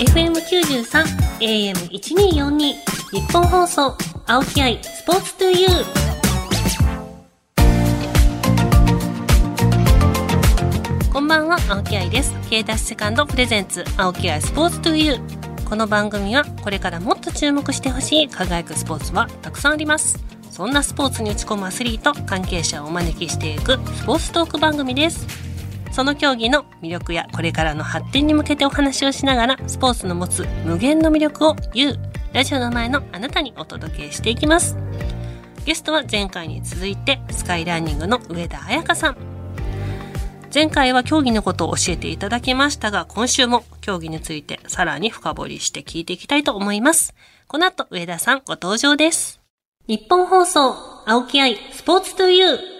FM93 AM1242 日本放送青木愛スポーツトゥユー。こんばんは青木愛です。K ダッシュセカンドプレゼンツ青木愛スポーツトゥユー。この番組はこれからもっと注目してほしい輝くスポーツはたくさんあります。そんなスポーツに打ち込むアスリート関係者をお招きしていくスポーツトーク番組です。その競技の魅力やこれからの発展に向けてお話をしながらスポーツの持つ無限の魅力を言う。ラジオの前のあなたにお届けしていきます。ゲストは前回に続いてスカイランニングの上田彩香さん。前回は競技のことを教えていただきましたが今週も競技についてさらに深掘りして聞いていきたいと思います。この後上田さんご登場です。日本放送青木愛スポーツトゥーユー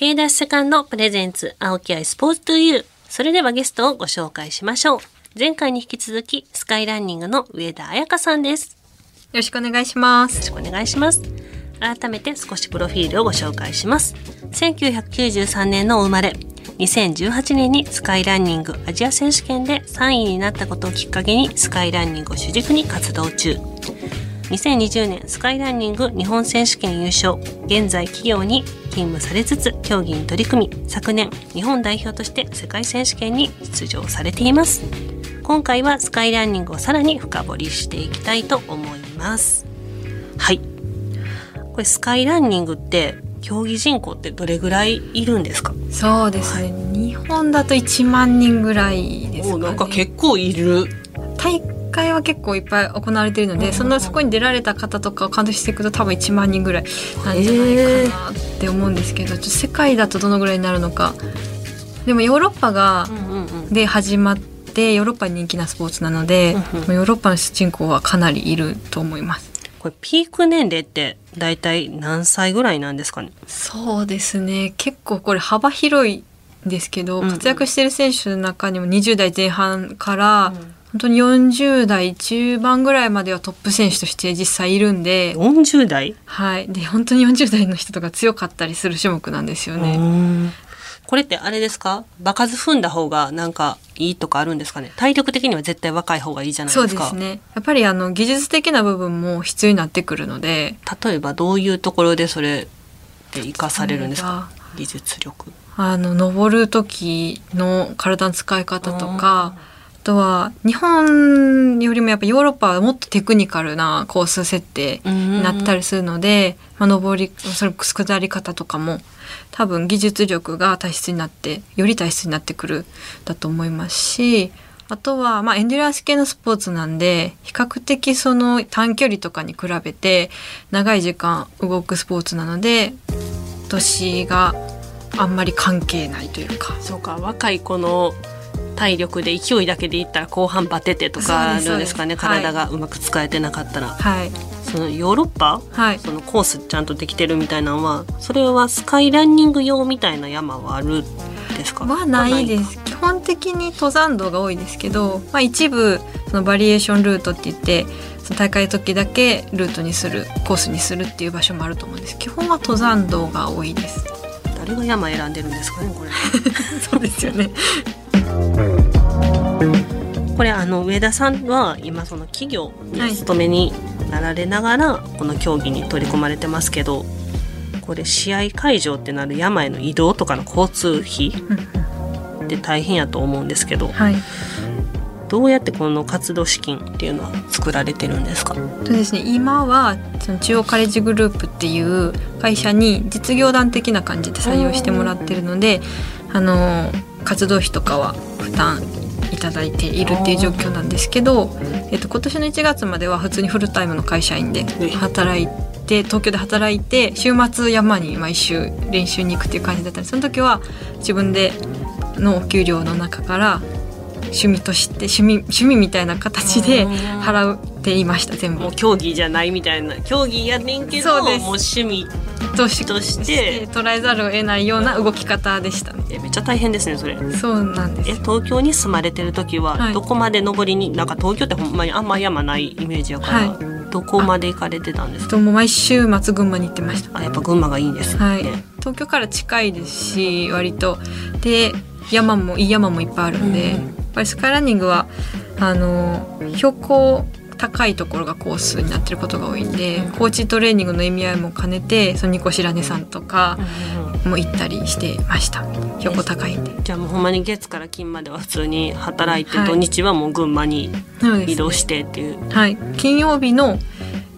K ダッシュセカンドプレゼンツ青木愛スポーツトゥユー。それではゲストをご紹介しましょう。前回に引き続きスカイランニングの上田彩香さんです。よろしくお願いします。よろしくお願いします。改めて少しプロフィールをご紹介します。1993年の生まれ。2018年にスカイランニングアジア選手権で3位になったことをきっかけにスカイランニングを主軸に活動中。2020年スカイランニング日本選手権優勝。現在企業に勤務されつつ競技に取り組み昨年日本代表として世界選手権に出場されています。今回はスカイランニングをさらに深掘りしていきたいと思います。はい。これスカイランニングって競技人口ってどれぐらいいるんですか？そうですね、はい、日本だと1万人ぐらいですか、ね、なんか結構いる。大会は結構いっぱい行われているので、そのそこに出られた方とかを監督していくと多分1万人ぐらいなんじゃないかなって思うんですけど、ちょっと世界だとどのぐらいになるのか。でもヨーロッパが、で始まってヨーロッパに人気なスポーツなので、うんうん、ヨーロッパの人口はかなりいると思います。これピーク年齢って大体何歳ぐらいなんですかね？そうですね。結構これ幅広いんですけど、活躍してる選手の中にも20代前半から、うん本当に40代中盤ぐらいまではトップ選手として実際いるんで40代？はい。で本当に40代の人とか強かったりする種目なんですよね。これってあれですか？場数踏んだ方がなんかいいとかあるんですかね？体力的には絶対若い方がいいじゃないですか。そうですね。やっぱりあの技術的な部分も必要になってくるので。例えばどういうところでそれで生かされるんですか？技術力。あの登る時の体の使い方とかとは日本よりもやっぱヨーロッパはもっとテクニカルなコース設定になったりするので、まあ、上りそれ下り方とかも多分技術力が大切になってより大切になってくるだと思いますしあとは、まあ、エンデュランス系のスポーツなんで比較的その短距離とかに比べて長い時間動くスポーツなので年があんまり関係ないというか。そうか若い子の体力で勢いだけでいったら後半バテてとかどうですかね体がうまく使えてなかったら。はい、そのヨーロッパ、はい、そのコースちゃんとできてるみたいなのはそれはスカイランニング用みたいな山はあるですか？はないです。基本的に登山道が多いですけど、まあ、一部そのバリエーションルートって言ってその大会時だけルートにするコースにするっていう場所もあると思うんです。基本は登山道が多いです。誰が山選んでるんですかねこれ。そうですよねこれあの上田さんは今その企業に勤めになられながらこの競技に取り込まれてますけどこれ試合会場ってなる山への移動とかの交通費って大変やと思うんですけど、はい、どうやってこの活動資金っていうのは作られてるんですか？そうですね今はその中央カレッジグループっていう会社に実業団的な感じで採用してもらってるのであの活動費とかは負担いただいているっていう状況なんですけど、えっと、今年の1月までは普通にフルタイムの会社員で働いて東京で働いて週末山に毎週練習に行くっていう感じだったりその時は自分でのお給料の中から趣味として趣味趣味みたいな形で払っていました全部。競技じゃないみたいな。競技やねんけどもう趣味として捉えざるを得ないような動き方でした。ねめっちゃ大変ですねそれ。そうなんです。え東京に住まれてる時はどこまで登りに、はい、なんか東京ってほんまにあんま山ないイメージやから、はい、どこまで行かれてたんですか？も毎週末群馬に行ってました。あやっぱ群馬がいいんですね、はい、東京から近いですし割と。で山もいい山もいっぱいあるんで、うん、やっぱりスカイランニングはあの標高高いところがコースになってることが多いんで、コーチトレーニングの意味合いも兼ねてそのニコシラネさんとかも行ったりしてました。標高高いんで。じゃあもうほんまに月から金までは普通に働いて、土日はもう群馬に移動してっていう、ね、はい。金曜日の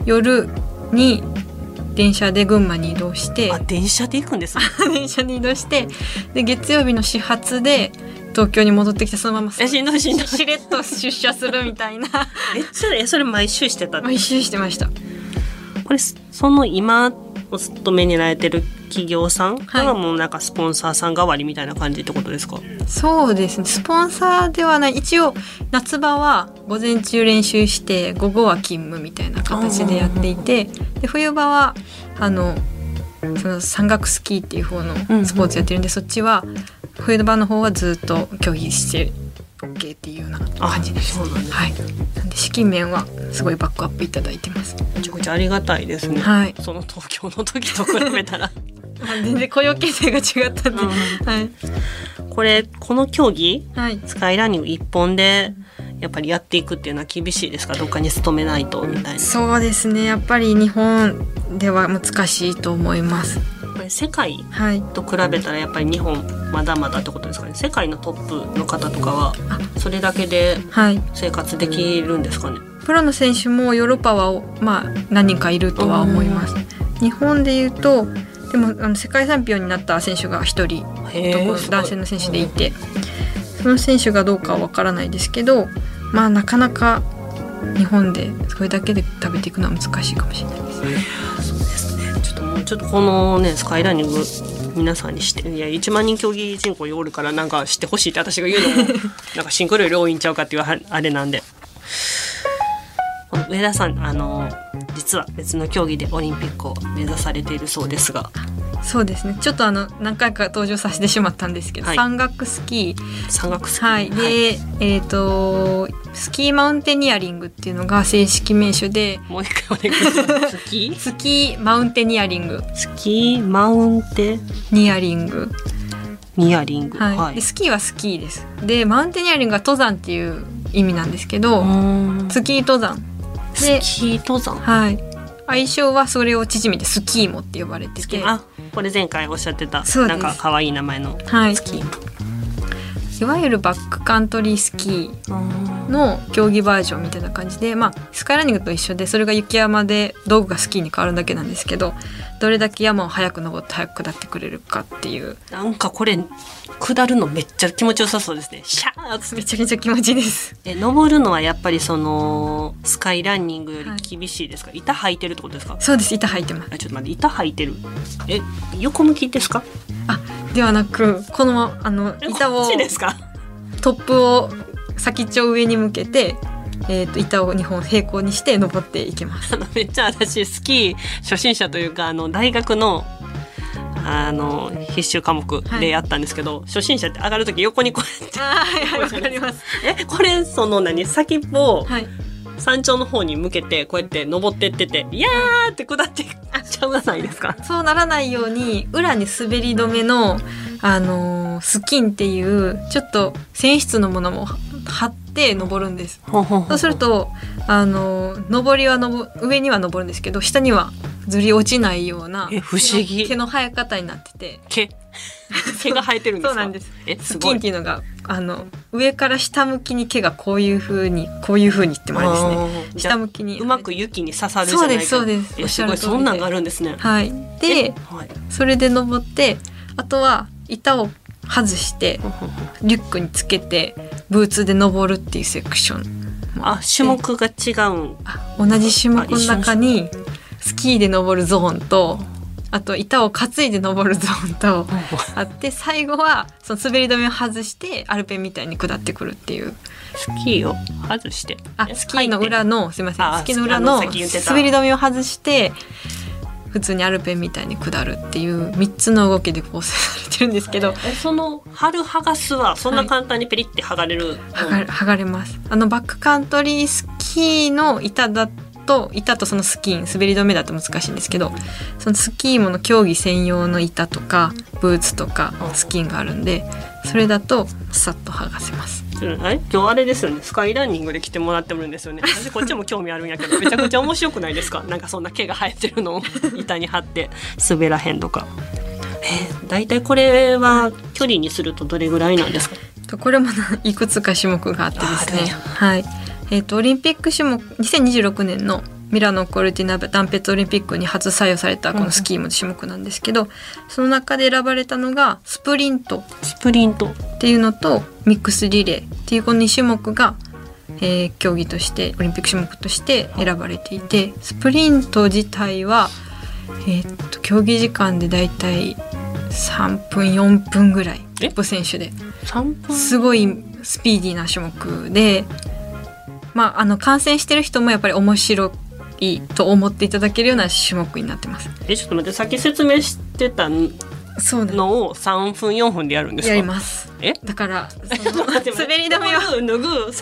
夜に電車で群馬に移動して。あ電車で行くんです 電車に移動して。で月曜日の始発で東京に戻ってきてそのままえしんどいしんどい。しれっと出社するみたいな。めっちゃえそれ毎週してた毎週してました。これその今お勤めになれてる企業さんがもうなんかスポンサーさん代わりみたいな感じってことですか、はい、そうですね。スポンサーではない。一応夏場は午前中練習して午後は勤務みたいな形でやっていてで冬場はあのその山岳スキーっていう方のスポーツやってるんで、うん、そっちは冬場の方はずっと拒否して OK っていうような感じです。そうなんです、はい。なんで資金面はすごいバックアップいただいてます。めちゃくちゃありがたいですね。はい。その東京の時と比べたら全然雇用形成が違ったんで、うん、はい。これこの競技、はい、スカイランニング一本でやっぱりやっていくっていうのは厳しいですか？どっかに勤めないとみたいなそうですねやっぱり日本では難しいと思いますぱり世界と比べたらやっぱり日本まだまだってことですかね。世界のトップの方とかはそれだけで生活できるんですかね、はい、プロの選手もヨーロッパはまあ何人かいるとは思います。日本でいうとでもあの世界チャンピオンになった選手が一人男性の選手でいてその選手がどうかは分からないですけどまあなかなか日本でそれだけで食べていくのは難しいかもしれないですね。ちょっとこのねスカイランニング皆さんにしていや1万人競技人口おるからなんか知ってほしいって私が言うのも なんかシンクロより多いんちゃうかっていうあれなんで上田さんあの実は別の競技でオリンピックを目指されているそうですが。そうですね。ちょっとあの何回か登場させてしまったんですけど、はい、山岳スキー。山岳スキー。はい。で、はい、えっ、ー、とスキーマウンテニアリングっていうのが正式名称でもう一回お願いします。スキー？スキーマウンテニアリング。スキーマウンテニアリング。ニアリング。はい、はい、でスキーはスキーです。でマウンテニアリングは登山っていう意味なんですけどスキー登山スキー登山？はい。愛称はそれを縮めてスキーモって呼ばれてて。あこれ前回おっしゃってたなんか可愛い名前のスキーモ、はいいわゆるバックカントリースキーの競技バージョンみたいな感じで、まあ、スカイランニングと一緒でそれが雪山で道具がスキーに変わるだけなんですけどどれだけ山を早く登って早く下ってくれるかっていう。なんかこれ下るのめっちゃ気持ちよさそうですね。シャーめちゃめちゃ気持ちいいです。え登るのはやっぱりそのスカイランニングより厳しいですか、はい、板履いてるってことですか？そうです板履いてます。あちょっと待って板履いてる。え横向きですか？あではなくこのあの板をトップを先っちょ上に向けてえーと、板を2本平行にして登っていきます。めっちゃ私スキー初心者というかあの大学のあの必修科目でやったんですけど、はい、初心者って上がる時横にこうやってあはいわかります。えこれその何？先っぽを、はい山頂の方に向けてこうやって登ってってて「いやー!」って下ってちゃわないですかそうならないように裏に滑り止めの、あのー、スキンっていうちょっと繊維質のものも貼って登るんです。そうするとあの登りはの上には登るんですけど下にはずり落ちないような不思議。毛の生え方になってて。毛毛が生えてるんですそうなんです。えスキンっていうのがあの上から下向きに毛がこういうふうにこういうふうにってもあれですね。下向きに。うまく雪に刺さるじゃないそうですそうです。すごいそんなんがあるんですね。はい。で、はい、それで登ってあとは板を外してリュックにつけてブーツで登るっていうセクションあ種目が違う同じ種目の中にスキーで登るゾーンとあと板を担いで登るゾーンとあって最後はその滑り止めを外してアルペンみたいに下ってくるっていう。スキーを外して。あスキーの裏のすみません。スキーの裏の滑り止めを外して普通にアルペンみたいに下るっていう3つの動きで構成されてるんですけど。その貼る剥がすはそんな簡単にペリって剥がれる、はい、剥がれます。あのバックカントリースキーの板だと板とそのスキン滑り止めだと難しいんですけどそのスキーモの競技専用の板とかブーツとかスキンがあるんでそれだとさっと剥がせます。あれ？今日あれですよね。スカイランニングで来てもらってもるんですよね。私こっちも興味あるんやけどめちゃくちゃ面白くないですか？なんかそんな毛が生えてるのを 板に貼って滑らへんとか。えー、大体これは距離にするとどれぐらいなんですか？これもいくつか種目があってですね。はいえーと、オリンピック種目2026年のミラノ・コルティナダンペッツオリンピックに初採用されたこのスキーも種目なんですけど、うん、その中で選ばれたのがスプリント。スプリント。っていうのとミックスリレーっていうこの2種目が、えー、競技としてオリンピック種目として選ばれていてスプリント自体は、えー、っと競技時間でだいたい3分4分ぐらいトップ選手で。すごいスピーディーな種目で、まあ、あの観戦してる人もやっぱり面白いと思っていただけるような種目になってます。えちょっと待ってさっき説明してたそうのを3分4分でやるんですやります。え？だから 滑り止めを。脱ぐ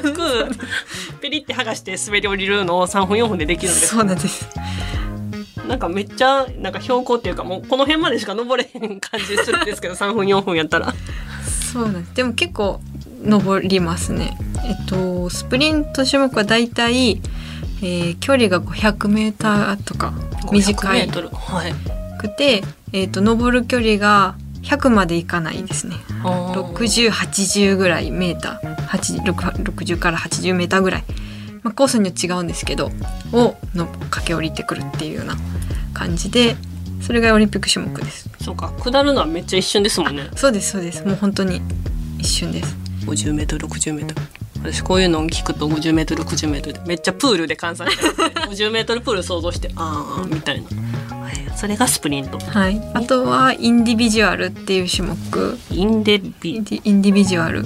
歩く ペリって剥がして滑り降りるのを3分4分でできるんですそうなんです。なんかめっちゃなんか標高っていうかもうこの辺までしか登れへん感じするんですけど3分4分やったら。そうなんです。でも結構登りますね。えっとスプリント種目はだいたいえ距離が 500m とか短い。くて、えーと、登る距離が100までいかないですね。6080ぐらいメーター。60から80メーターぐらい、まあ、コースには違うんですけどをの駆け下りてくるっていうような感じでそれがオリンピック種目です。そうか。下るのはめっちゃ一瞬ですもんね。そうですそうです。もう本当に一瞬です50メートル60メートル。私こういうのを聞くと50メートル60メートルでめっちゃプールで換算して50メートルプール想像してああみたいな、それがスプリント。はい。あとはインディビジュアルっていう種目。インデビインディビジュアル。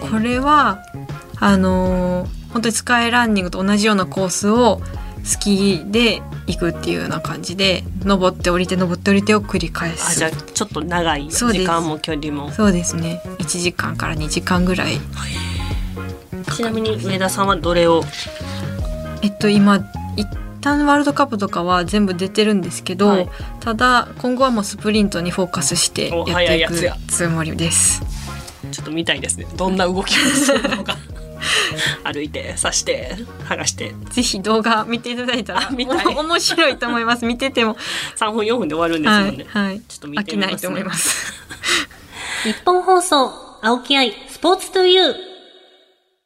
これはあのー、本当にスカイランニングと同じようなコースをスキーで行くっていうような感じで登って降りて登って降りてを繰り返す。あじゃあちょっと長い時間も距離も。そうですね。1時間から2時間ぐらい。ちなみに上田さんはどれを？えっと今一旦ワールドカップとかは全部出てるんですけど、はい、ただ今後はもうスプリントにフォーカスしてやっていくつもりです。ちょっと見たいですね。どんな動きをするのか 歩いて刺して剥がして。ぜひ動画見ていただいたら面白いと思います。見てても。3分4分で終わるんですよね、はい、はい、ちょっと見てね、飽きないと思います。日本放送青木愛スポーツトゥユー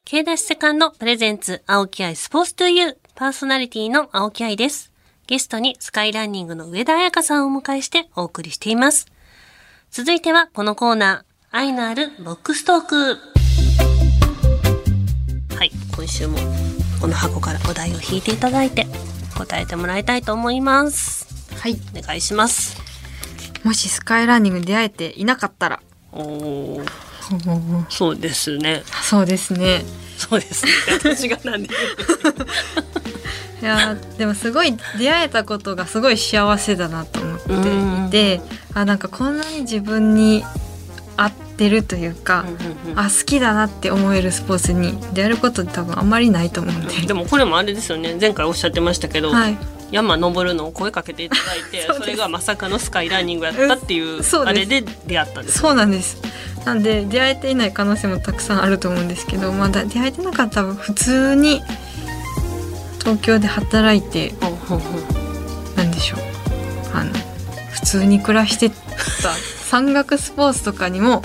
K ダッシュセカンドプレゼンツ青木愛スポーツトゥユーパーソナリティの青木愛です。ゲストにスカイランニングの上田彩香さんをお迎えしてお送りしています。続いてはこのコーナー、愛のあるボックストーク。はい、今週もこの箱からお題を引いていただいて答えてもらいたいと思います。はい、お願いします。もしスカイランニングに出会えていなかったら。おーそうですね。そうですね。そうですね。私がなんで いやでもすごい出会えたことがすごい幸せだなと思っていて、あなんかこんなに自分に合ってるというか、あ好きだなって思えるスポーツに出会えることって多分あんまりないと思うんで。でもこれもあれですよね。前回おっしゃってましたけど、はい、山登るのを声かけていただいてそれがまさかのスカイランニングやったっていうあれで出会ったんです、そうなんです。なんで出会えていない可能性もたくさんあると思うんですけどまだ出会えてなかったら普通に東京で働いて何でしょう。あの普通に暮らしてた山岳スポーツとかにも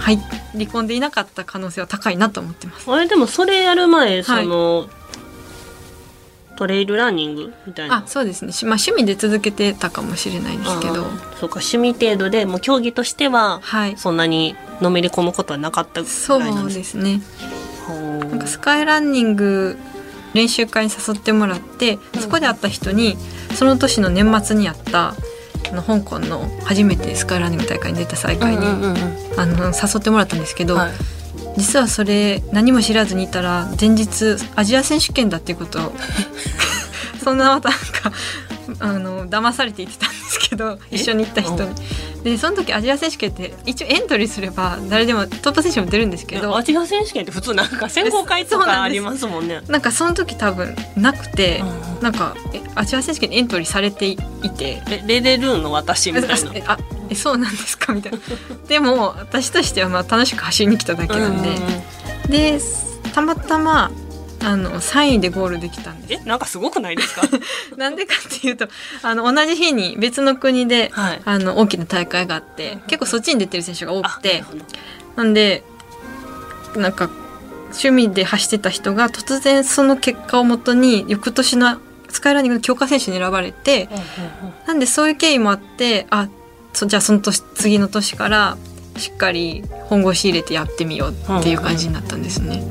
入り込んでいなかった可能性は高いなと思ってます。あれでもそれやる前、そのトレイルランニングみたいな？あそうですね、まあ、趣味で続けてたかもしれないですけど。そうか趣味程度でもう競技としてはそんなにのめり込むことはなかったぐらいなんです、そうですね。なんかスカイランニング練習会に誘ってもらってそこで会った人にその年の年末にやったあの香港の初めてスカイランニング大会に出た大会に、あの誘ってもらったんですけど、はい。実はそれ何も知らずにいたら前日アジア選手権だっていうことを そんなまたなんかあの騙されていってたんですけど一緒に行った人に。でその時アジア選手権って一応エントリーすれば誰でもトップ選手も出るんですけど。アジア選手権って普通なんか 選考会とかありますもんね。なんかその時多分なくて、うん、なんかアジア選手権にエントリーされていて。レレルーの私みたいな。あえそうなんですか？みたいな。でも私としてはまあ楽しく走りに来ただけなんで、でたまたまあの3位でゴールできたんです。えなんかすごくないですか？なんでかっていうとあの同じ日に別の国で、はい。あの大きな大会があって結構そっちに出てる選手が多くてなんでなんか趣味で走ってた人が突然その結果をもとに翌年のスカイランニングの強化選手に選ばれてなんでそういう経緯もあってあそじゃあその年次の年からしっかり本腰入れてやってみようっていう感じになったんですね。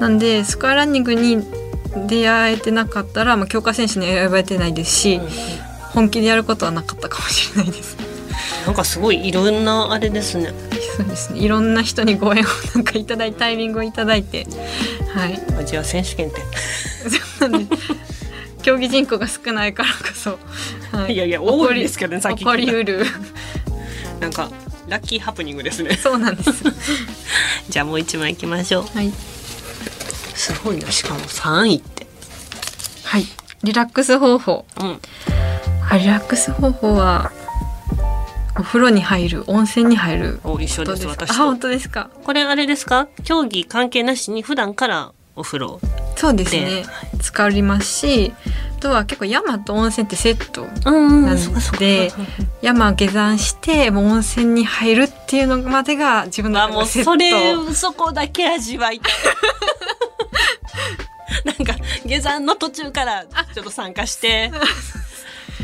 なんでスカイランニングに出会えてなかったら、まあ、強化選手に選ばれてないですし、本気でやることはなかったかもしれないです。なんかすごいいろんなあれですねそうですね。いろんな人にご縁をなんかいただいタイミングをいただいて、はい。アジア選手権ってそうなんです。競技人口が少ないからこそ、はいやいや多いですけどねさっき起こりうる。なんかラッキーハプニングですねそうなんです。じゃあもう一枚いきましょうはい。すごいなしかも3位ってはい。リラックス方法。うんあリラックス方法はお風呂に入る、温泉に入る。お一緒です私あ、本と当ですか？これあれですか？競技関係なしに普段からお風呂そうですねで。使いますし、あとは結構山と温泉ってセット。うんなんで山下山してもう温泉に入るっていうのまでが自分のあもう中でセットそれそこだけ味わい なんか下山の途中からちょっと参加して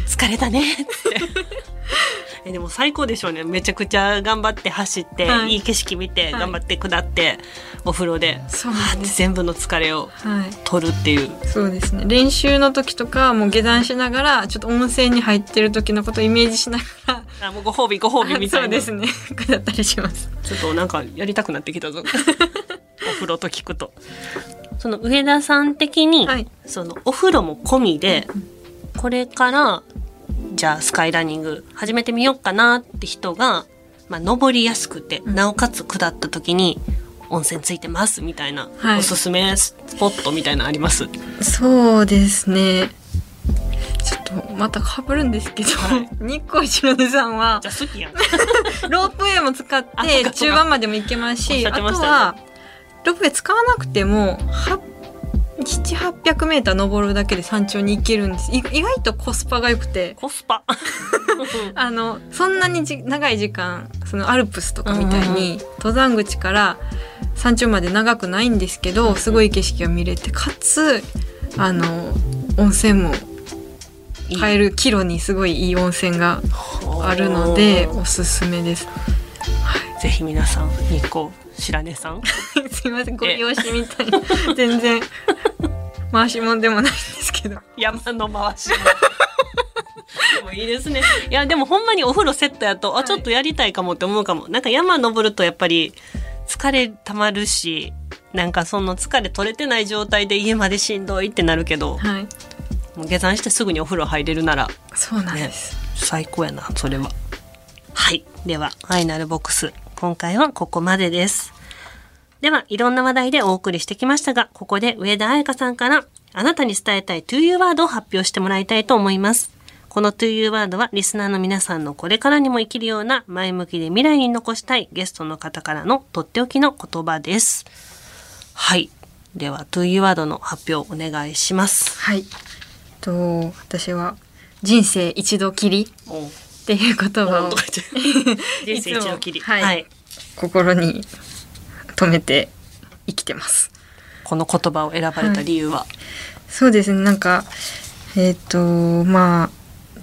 疲れたねって。えでも最高でしょうね。めちゃくちゃ頑張って走って、はい。い、い景色見てはい。頑張って下って、お風呂でそうです。全部の疲れをはい。取るっていう。そうですね。練習の時とかもう下山しながらちょっと温泉に入ってる時のことをイメージしながらあもうご褒美ご褒美みたいな。そうですね。だったりします。ちょっとなんかやりたくなってきたぞ。お風呂と聞くと。その上田さん的に、はい。そのお風呂も込みでこれからじゃあスカイランニング始めてみようかなって人が、まあ、登りやすくて、なおかつ下った時に温泉ついてますみたいな、はい。おすすめスポットみたいなのあります？そうですね。ちょっとまたかぶるんですけど、はい。日光一の出山はじゃあ好きやん。ロープウェイも使って中盤までも行けますしおっしゃってあとはロープウェイ使わなくても7800メーター登るだけで山頂に行けるんです。い意外とコスパが良くて。コスパ。あのそんなにじ長い時間そのアルプスとかみたいに登山口から山頂まで長くないんですけどすごい景色が見れてかつあの温泉もいい。入るキロにすごいいい温泉があるのでおすすめです。ぜひ皆さん日光白根さん。すいませんご利用しみたいな。全然回しもんでもないんですけど。山の回しも。でもいいですね。いやでもほんまにお風呂セットやと、はい。あちょっとやりたいかもって思うかも。なんか山登るとやっぱり疲れたまるしなんかその疲れ取れてない状態で家までしんどいってなるけどはい。もう下山してすぐにお風呂入れるならそうなんねです、最高やなそれは。はいではファイナルボックス今回はここまでです。ではいろんな話題でお送りしてきましたがここで上田彩香さんからあなたに伝えたい To You ワードを発表してもらいたいと思います。この To You ワードはリスナーの皆さんのこれからにも生きるような前向きで未来に残したいゲストの方からのとっておきの言葉です。はい。では To You ワードの発表お願いします。はい。と私は人生一度きり。おっていう言葉を。いつもはい。はい。心に留めて生きてます。この言葉を選ばれた理由は、そうですね。なんかえっ、とまあ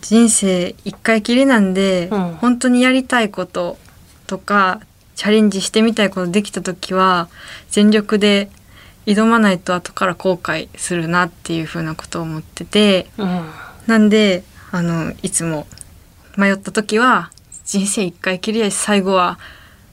人生一回きりなんで、うん。本当にやりたいこととかチャレンジしてみたいことできた時は全力で挑まないと後から後悔するなっていうふうなことを思ってて。うん。なんであのいつも迷った時は人生一回きりやし最後は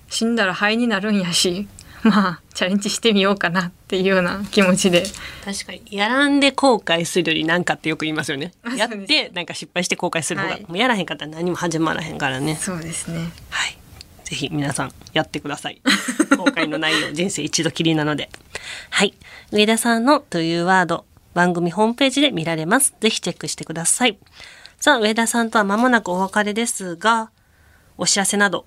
死んだら灰になるんやし まあチャレンジしてみようかなっていうような気持ちで。確かに。やらんで後悔するよりなんかってよく言いますよね。やってなんか失敗して後悔する方が、はい。もうやらへんかったら何も始まらへんからね。そうですね。はい。ぜひ皆さんやってください。後悔のないよう人生一度きりなので。はい。上田さんのというワード番組ホームページで見られます。ぜひチェックしてくださいさあ上田さんとは間もなくお別れですがお知らせなど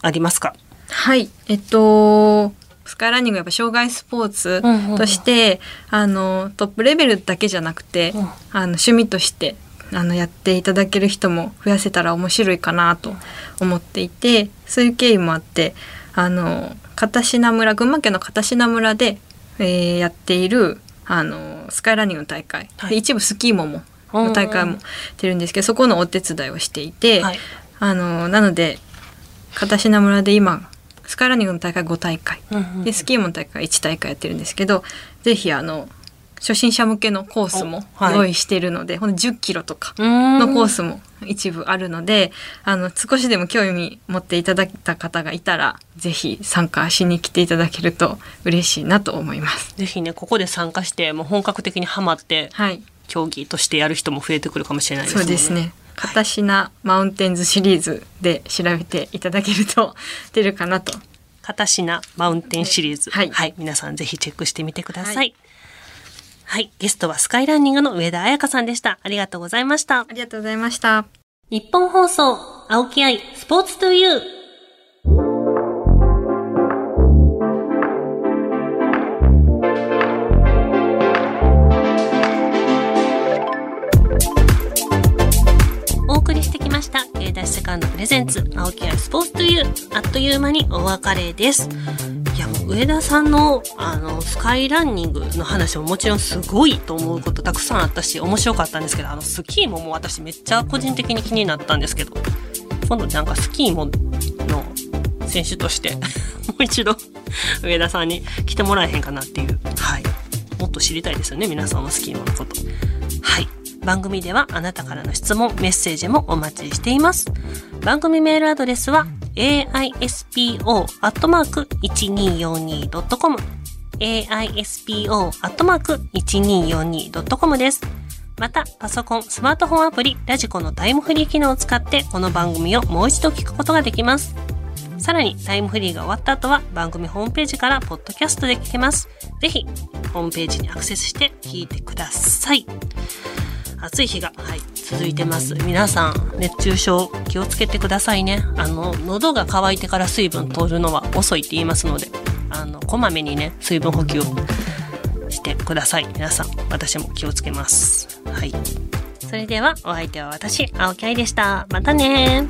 ありますか？はい。えっと、スカイランニングはやっぱ障害スポーツとして、あの、トップレベルだけじゃなくて、うん。あの、趣味として、あの、やっていただける人も増やせたら面白いかなと思っていて、そういう経緯もあって、あの、片品村、群馬県の片品村で、えーやっている、あの、スカイランニングの大会、はい。で一部スキーモも、の大会も出るんですけど、そこのお手伝いをしていて、はい。あのなので片品村で今スカイランニングの大会5大会でスキーモの大会1大会やってるんですけどぜひあの初心者向けのコースも用意しているので、ほんと10キロとかのコースも一部あるのであの少しでも興味持っていただいた方がいたらぜひ参加しに来ていただけると嬉しいなと思います。ぜひね、ここで参加して、もう本格的にハマって、はい、競技としてやる人も増えてくるかもしれないですね。うんですね。片品マウンテンズシリーズで調べていただけると出るかなと片品マウンテンシリーズ。は。はいい皆さんぜひチェックしてみてください。ははい。ゲストはスカイランニングの上田彩香さんでした。ありがとうございましたあ。りがとうございました。日本放送、青木愛、スポーツトゥユー。ました、芸大セカンドプレゼンツ、青木愛スポーツトゥユー。あっという間にお別れです。いや、もう上田さんの、あの、スカイランニングの話ももちろんすごいと思うことたくさんあったし、面白かったんですけど、あの、スキーももう私めっちゃ個人的に気になったんですけど、今度なんかスキーもの選手として、もう一度、上田さんに来てもらえへんかなっていう、はい。もっと知りたいですよね、皆さんのスキーモのこと。番組ではあなたからの質問、メッセージもお待ちしています。番組メールアドレスは aispo.1242.com aispo.1242.com です。また、パソコン、スマートフォンアプリ、ラジコのタイムフリー機能を使って、この番組をもう一度聞くことができます。さらに、タイムフリーが終わった後は、番組ホームページからポッドキャストで聞けます。ぜひ、ホームページにアクセスして聞いてください。暑い日が、はい、続いてます。皆さん、熱中症気をつけてくださいね。あの、喉が渇いてから水分取るのは遅いって言いますので、あの、こまめにね、水分補給をしてください。皆さん、私も気をつけます。はい。それでは、お相手は私、青木愛でした。またね